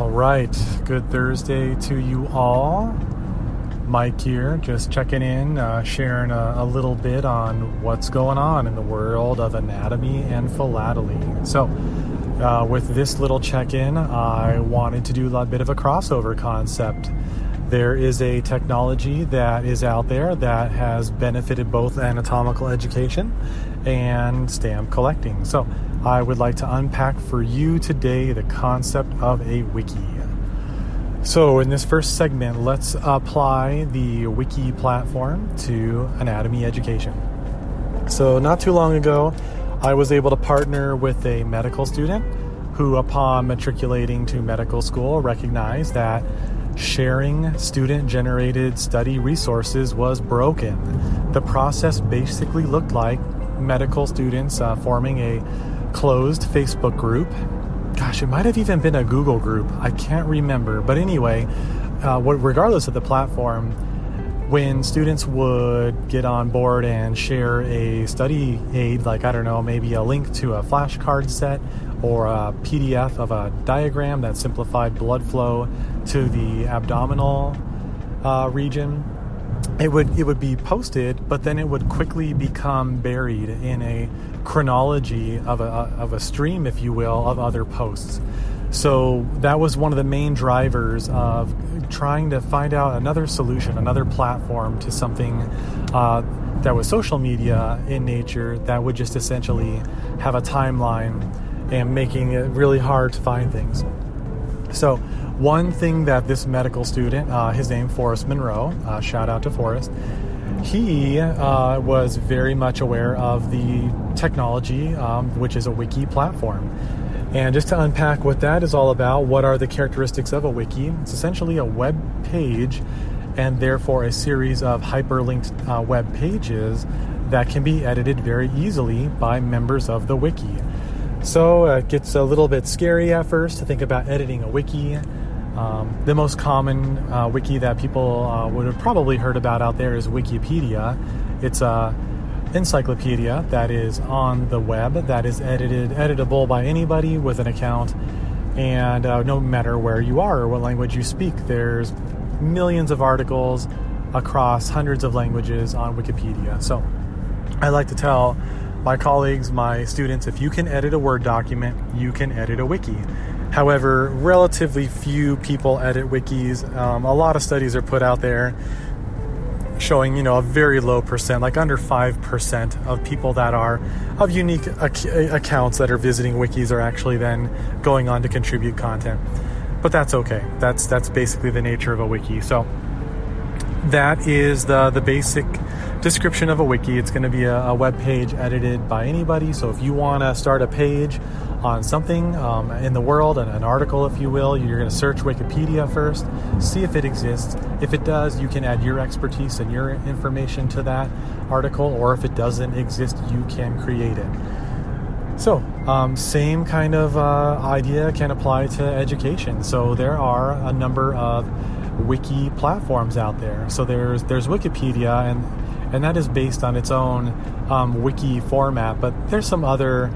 All right, good Thursday to you all. Mike here, just checking in, uh, sharing a, a, little bit on what's going on in the world of anatomy and philately. So, uh, with this little check in, I wanted to do a bit of a crossover concept. There is a technology that is out there that has benefited both anatomical education and stamp collecting. So, I would like to unpack for you today the concept of a wiki. So, in this first segment, let's apply the wiki platform to anatomy education. So, not too long ago, I was able to partner with a medical student who, upon matriculating to medical school, recognized that sharing student generated study resources was broken. The process basically looked like medical students uh, forming a closed Facebook group. Gosh, it might have even been a Google group. I can't remember. But anyway, uh, regardless of the platform, when students would get on board and share a study aid, like I don't know, maybe a link to a flashcard set or a PDF of a diagram that simplified blood flow to the abdominal uh, region, it would it would be posted, but then it would quickly become buried in a chronology of a of a stream, if you will, of other posts. So that was one of the main drivers of trying to find out another solution, another platform to something uh, that was social media in nature that would just essentially have a timeline and making it really hard to find things. So one thing that this medical student, uh, his name Forrest Monroe, uh, shout out to Forrest, he uh, was very much aware of the technology, um, which is a wiki platform. And just to unpack what that is all about, what are the characteristics of a wiki? It's essentially a web page and therefore a series of hyperlinked uh, web pages that can be edited very easily by members of the wiki. So uh, it gets a little bit scary at first to think about editing a wiki. Um, the most common uh, wiki that people uh, would have probably heard about out there is Wikipedia. It's a encyclopedia that is on the web that is edited, editable by anybody with an account, and uh, no matter where you are or what language you speak, there's millions of articles across hundreds of languages on Wikipedia. So I like to tell my colleagues, my students, if you can edit a Word document, you can edit a wiki. However, relatively few people edit wikis. Um, a lot of studies are put out there showing, you know, a very low percent, like under 5% of people that are of unique ac- accounts that are visiting wikis are actually then going on to contribute content. But that's okay. That's that's basically the nature of a wiki. So that is the the basic description of a wiki. It's going to be a, a web page edited by anybody. So if you want to start a page on something um, in the world, an, an, article, if you will, you're going to search Wikipedia first, see if it exists. If it does, you can add your expertise and your information to that article, or if it doesn't exist, you can create it. So, um, same kind of uh, idea can apply to education. So, there are a number of wiki platforms out there. So, there's there's Wikipedia, and and that is based on its own um, wiki format. But there's some other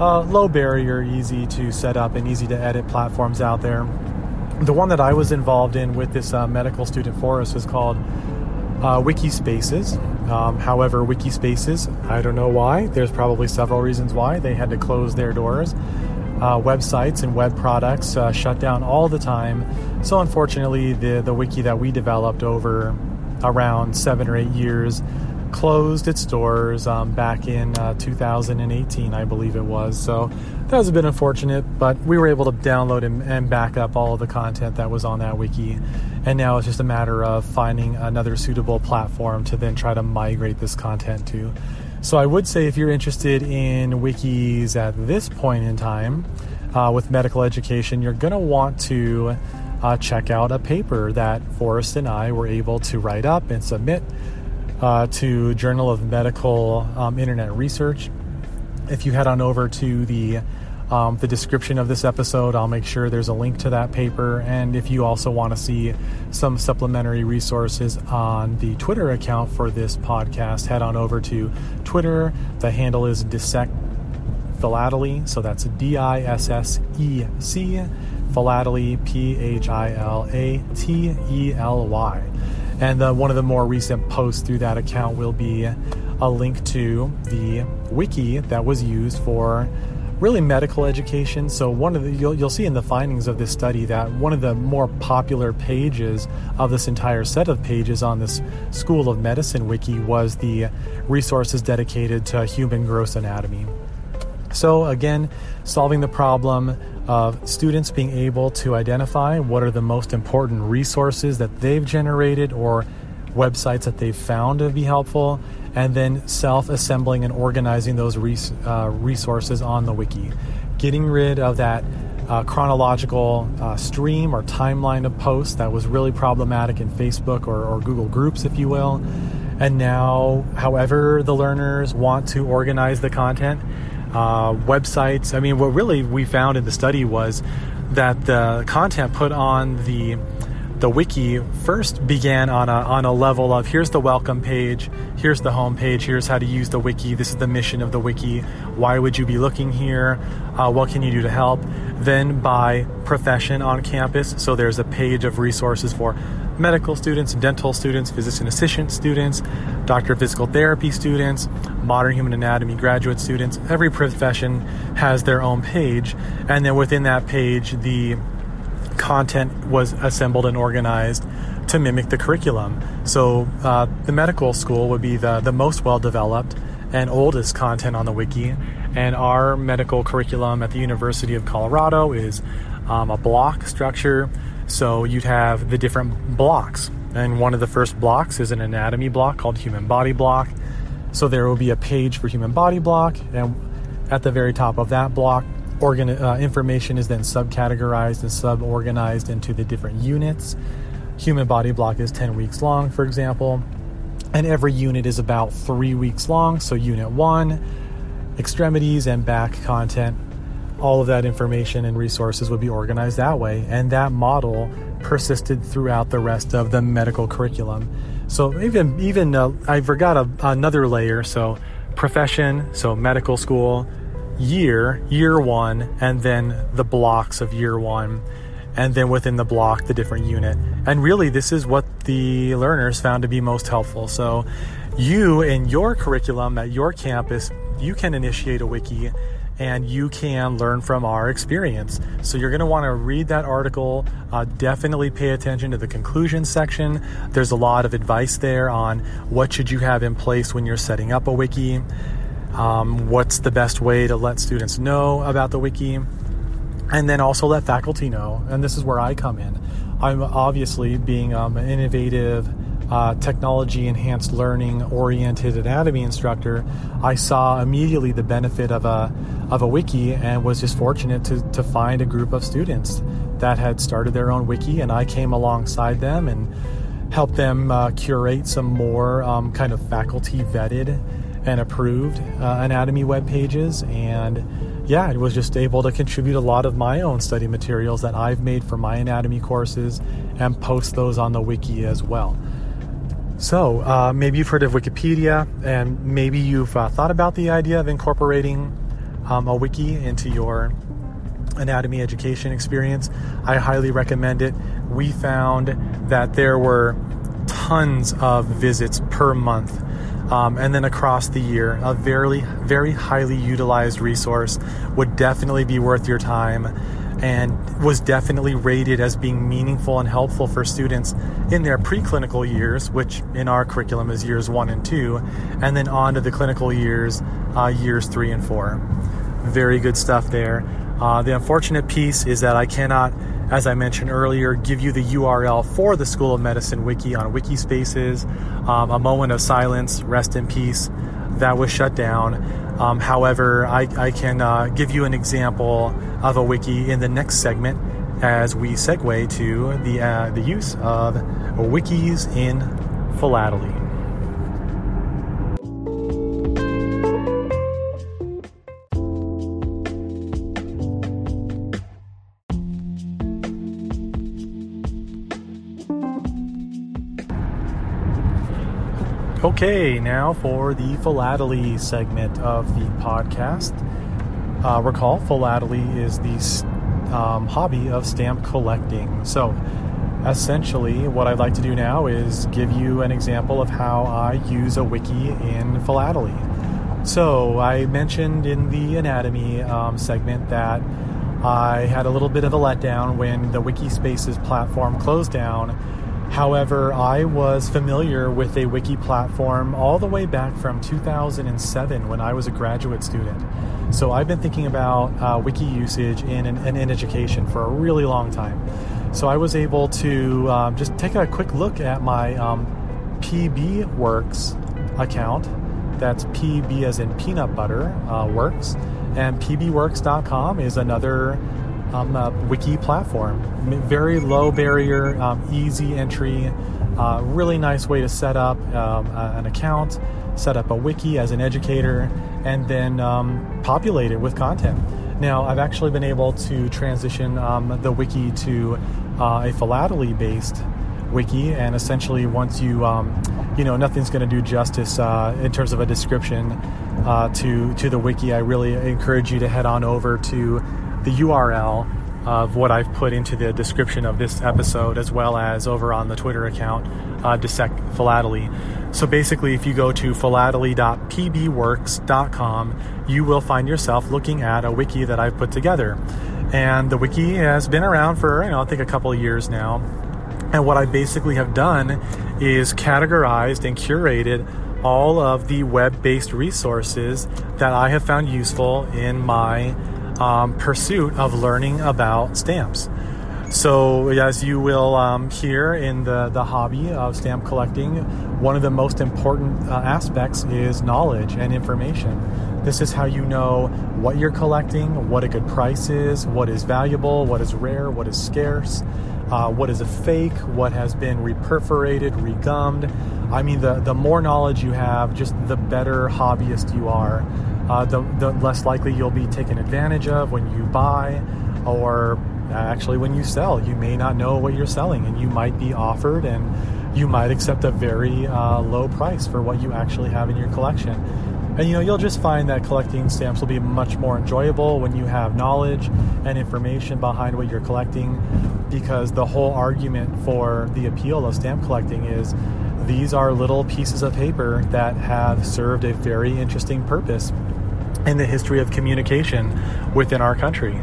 uh, low barrier, easy to set up, and easy to edit platforms out there. The one that I was involved in with this uh, medical student Forrest is called uh, Wikispaces. Um, however, Wikispaces, I don't know why. There's probably several reasons why they had to close their doors. Uh, websites and web products uh, shut down all the time. So, unfortunately, the, the wiki that we developed over around seven or eight years closed its doors um, back in uh, 2018, I believe it was. So that was a bit unfortunate, but we were able to download and, and back up all the content that was on that wiki. And now it's just a matter of finding another suitable platform to then try to migrate this content to. So I would say if you're interested in wikis at this point in time uh, with medical education, you're going to want to uh, check out a paper that Forrest and I were able to write up and submit uh, to Journal of Medical um, Internet Research. If you head on over to the um, the description of this episode, I'll make sure there's a link to that paper. And if you also want to see some supplementary resources on the Twitter account for this podcast, head on over to Twitter. The handle is Dissect Philately, so that's D I S S E C philately, P H I L A T E L Y. And the, one of the more recent posts through that account will be a link to the wiki that was used for really medical education. So one of the you'll, you'll see in the findings of this study that one of the more popular pages of this entire set of pages on this School of Medicine wiki was the resources dedicated to human gross anatomy. So again, solving the problem of students being able to identify what are the most important resources that they've generated or websites that they've found to be helpful and then self assembling and organizing those res- uh, resources on the wiki. Getting rid of that uh, chronological uh, stream or timeline of posts that was really problematic in Facebook or, or Google Groups, if you will. And now, however, the learners want to organize the content, uh, websites. I mean, what really we found in the study was that the content put on the the wiki first began on a, on a level of here's the welcome page, here's the home page, here's how to use the wiki, this is the mission of the wiki, why would you be looking here, uh, what can you do to help. Then by profession on campus, so there's a page of resources for medical students, dental students, physician assistant students, doctor of physical therapy students, modern human anatomy graduate students. Every profession has their own page, and then within that page, the content was assembled and organized to mimic the curriculum. So uh, the medical school would be the, the most well developed and oldest content on the wiki. And our medical curriculum at the University of Colorado is um, a block structure. So you'd have the different blocks. And one of the first blocks is an anatomy block called human body block. So there will be a page for human body block. And at the very top of that block, organ uh, information is then subcategorized and suborganized into the different units. Human body block is 10 weeks long, for example, and every unit is about three weeks long. So, unit one, extremities and back content, all of that information and resources would be organized that way. And that model persisted throughout the rest of the medical curriculum. So, even, even uh, I forgot a, another layer. So, profession, so medical school, year, year one, and then the blocks of year one, and then within the block, the different unit. And really, this is what the learners found to be most helpful. So, you in your curriculum at your campus, you can initiate a wiki and you can learn from our experience. So you're going to want to read that article. Uh, definitely pay attention to the conclusion section. There's a lot of advice there on what should you have in place when you're setting up a wiki um, what's the best way to let students know about the wiki, and then also let faculty know. And this is where I come in. I'm obviously being um, an innovative, uh, technology enhanced learning oriented anatomy instructor. I saw immediately the benefit of a of a wiki and was just fortunate to, to find a group of students that had started their own wiki, and I came alongside them and helped them uh, curate some more um, kind of faculty vetted and approved uh, anatomy web pages and yeah i was just able to contribute a lot of my own study materials that i've made for my anatomy courses and post those on the wiki as well so uh, maybe you've heard of wikipedia and maybe you've uh, thought about the idea of incorporating um, a wiki into your anatomy education experience. I highly recommend it. We found that there were tons of visits per month um, and then across the year, a very, very highly utilized resource would definitely be worth your time and was definitely rated as being meaningful and helpful for students in their preclinical years, which in our curriculum is years one and two, and then on to the clinical years, uh, years three and four. Very good stuff there. Uh, the unfortunate piece is that I cannot as I mentioned earlier, give you the URL for the School of Medicine wiki on Wikispaces. Um, a moment of silence, rest in peace. That was shut down. Um, however, I, I can uh, give you an example of a wiki in the next segment as we segue to the uh, the use of wikis in philately. Okay, now for the philately segment of the podcast. Uh, recall, philately is the um, hobby of stamp collecting. So, essentially, what I'd like to do now is give you an example of how I use a wiki in Philately. So, I mentioned in the anatomy um, segment that I had a little bit of a letdown when the Wikispaces platform closed down. However, I was familiar with a wiki platform all the way back from 2007 when I was a graduate student. So I've been thinking about uh, wiki usage in, in, in, education for a really long time. So I was able to um, just take a quick look at my um, PB Works account. That's PB as in peanut butter uh, works. And pbworks.com is another um, uh, wiki platform. Very low barrier, um, easy entry, uh, really nice way to set up um, an account, set up a wiki as an educator, and then um, populate it with content. Now, I've actually been able to transition um, the wiki to uh, a philately based wiki, and essentially, once you, um, you know, nothing's going to do justice uh, in terms of a description uh, to to the wiki. I really encourage you to head on over to the URL of what I've put into the description of this episode, as well as over on the Twitter account, uh, Dissect Philately. So basically, if you go to philately.pbworks.com, you will find yourself looking at a wiki that I've put together. And the wiki has been around for, you know, I think a couple of years now. And what I basically have done is categorized and curated all of the web based resources that I have found useful in my um, pursuit of learning about stamps. So, as you will um, hear in the, the hobby of stamp collecting, one of the most important uh, aspects is knowledge and information. This is how you know what you're collecting, what a good price is, what is valuable, what is rare, what is scarce, uh, what is a fake, what has been reperforated, regummed. I mean, the, the more knowledge you have, just the better hobbyist you are uh, the, the less likely you'll be taken advantage of when you buy or actually when you sell. You may not know what you're selling and you might be offered and you might accept a very uh, low price for what you actually have in your collection. And you know, you'll just find that collecting stamps will be much more enjoyable when you have knowledge and information behind what you're collecting because the whole argument for the appeal of stamp collecting is these are little pieces of paper that have served a very interesting purpose in the history of communication within our country.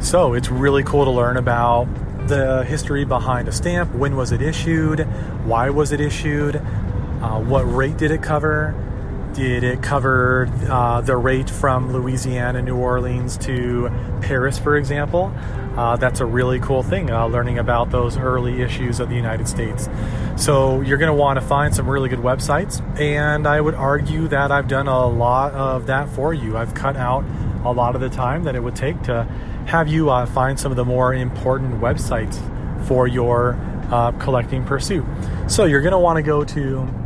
So it's really cool to learn about the history behind a stamp. When was it issued? Why was it issued? Uh, what rate did it cover? Did it cover uh, the rate from Louisiana, New Orleans to Paris, for example? Uh, that's a really cool thing, uh, learning about those early issues of the United States. So, you're going to want to find some really good websites, and I would argue that I've done a lot of that for you. I've cut out a lot of the time that it would take to have you uh, find some of the more important websites for your uh, collecting pursuit. So, you're going to want to go to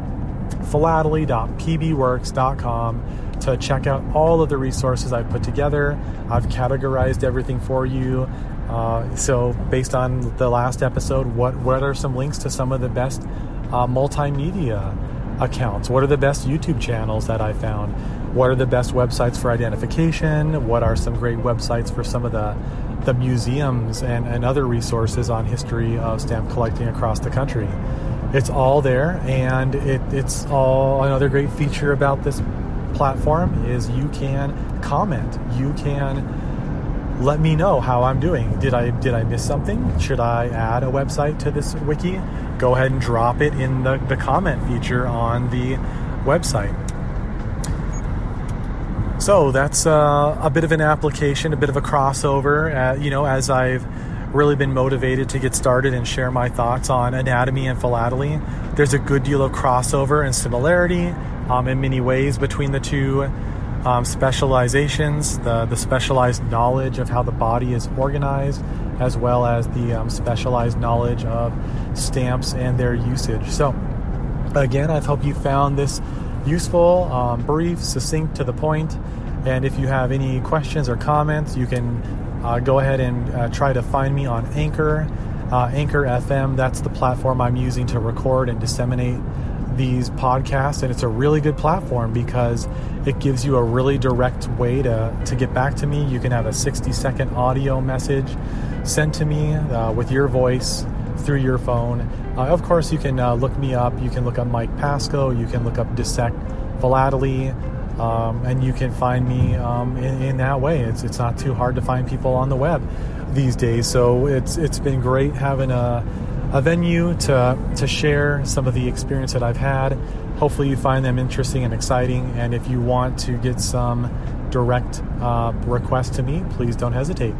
philately.pbworks.com to check out all of the resources I've put together. I've categorized everything for you. Uh, so, based on the last episode, what what are some links to some of the best uh, multimedia accounts? What are the best YouTube channels that I found? What are the best websites for identification? What are some great websites for some of the the museums and, and other resources on history of stamp collecting across the country? It's all there, and it, it's all another great feature about this platform is you can comment, you can let me know how I'm doing. Did I did I miss something? Should I add a website to this wiki? Go ahead and drop it in the, the comment feature on the website. So that's uh, a bit of an application, a bit of a crossover. Uh, you know, as I've really been motivated to get started and share my thoughts on anatomy and philately, there's a good deal of crossover and similarity um, in many ways between the two um, specializations, the, the specialized knowledge of how the body is organized, as well as the um, specialized knowledge of stamps and their usage. So, again, I hope you found this useful, um, brief, succinct, to the point. And if you have any questions or comments, you can uh, go ahead and uh, try to find me on Anchor, uh, Anchor FM. That's the platform I'm using to record and disseminate these podcasts, and it's a really good platform because it gives you a really direct way to, to get back to me. You can have a 60 second audio message sent to me uh, with your voice through your phone. Uh, of course, you can uh, look me up. You can look up Mike Pascoe. You can look up Dissect Philately. Um, and you can find me um, in, in, that way. It's, it's not too hard to find people on the web these days. So it's it's been great having a, a venue to to share some of the experience that I've had. Hopefully, you find them interesting and exciting. And if you want to get some direct uh, requests to me, please don't hesitate.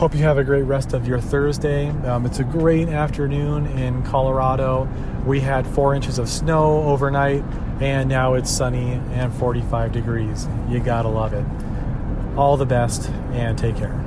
Hope you have a great rest of your Thursday. Um, it's a great afternoon in Colorado. We had four inches of snow overnight, and now it's sunny and 45 degrees. You gotta love it. All the best, and take care.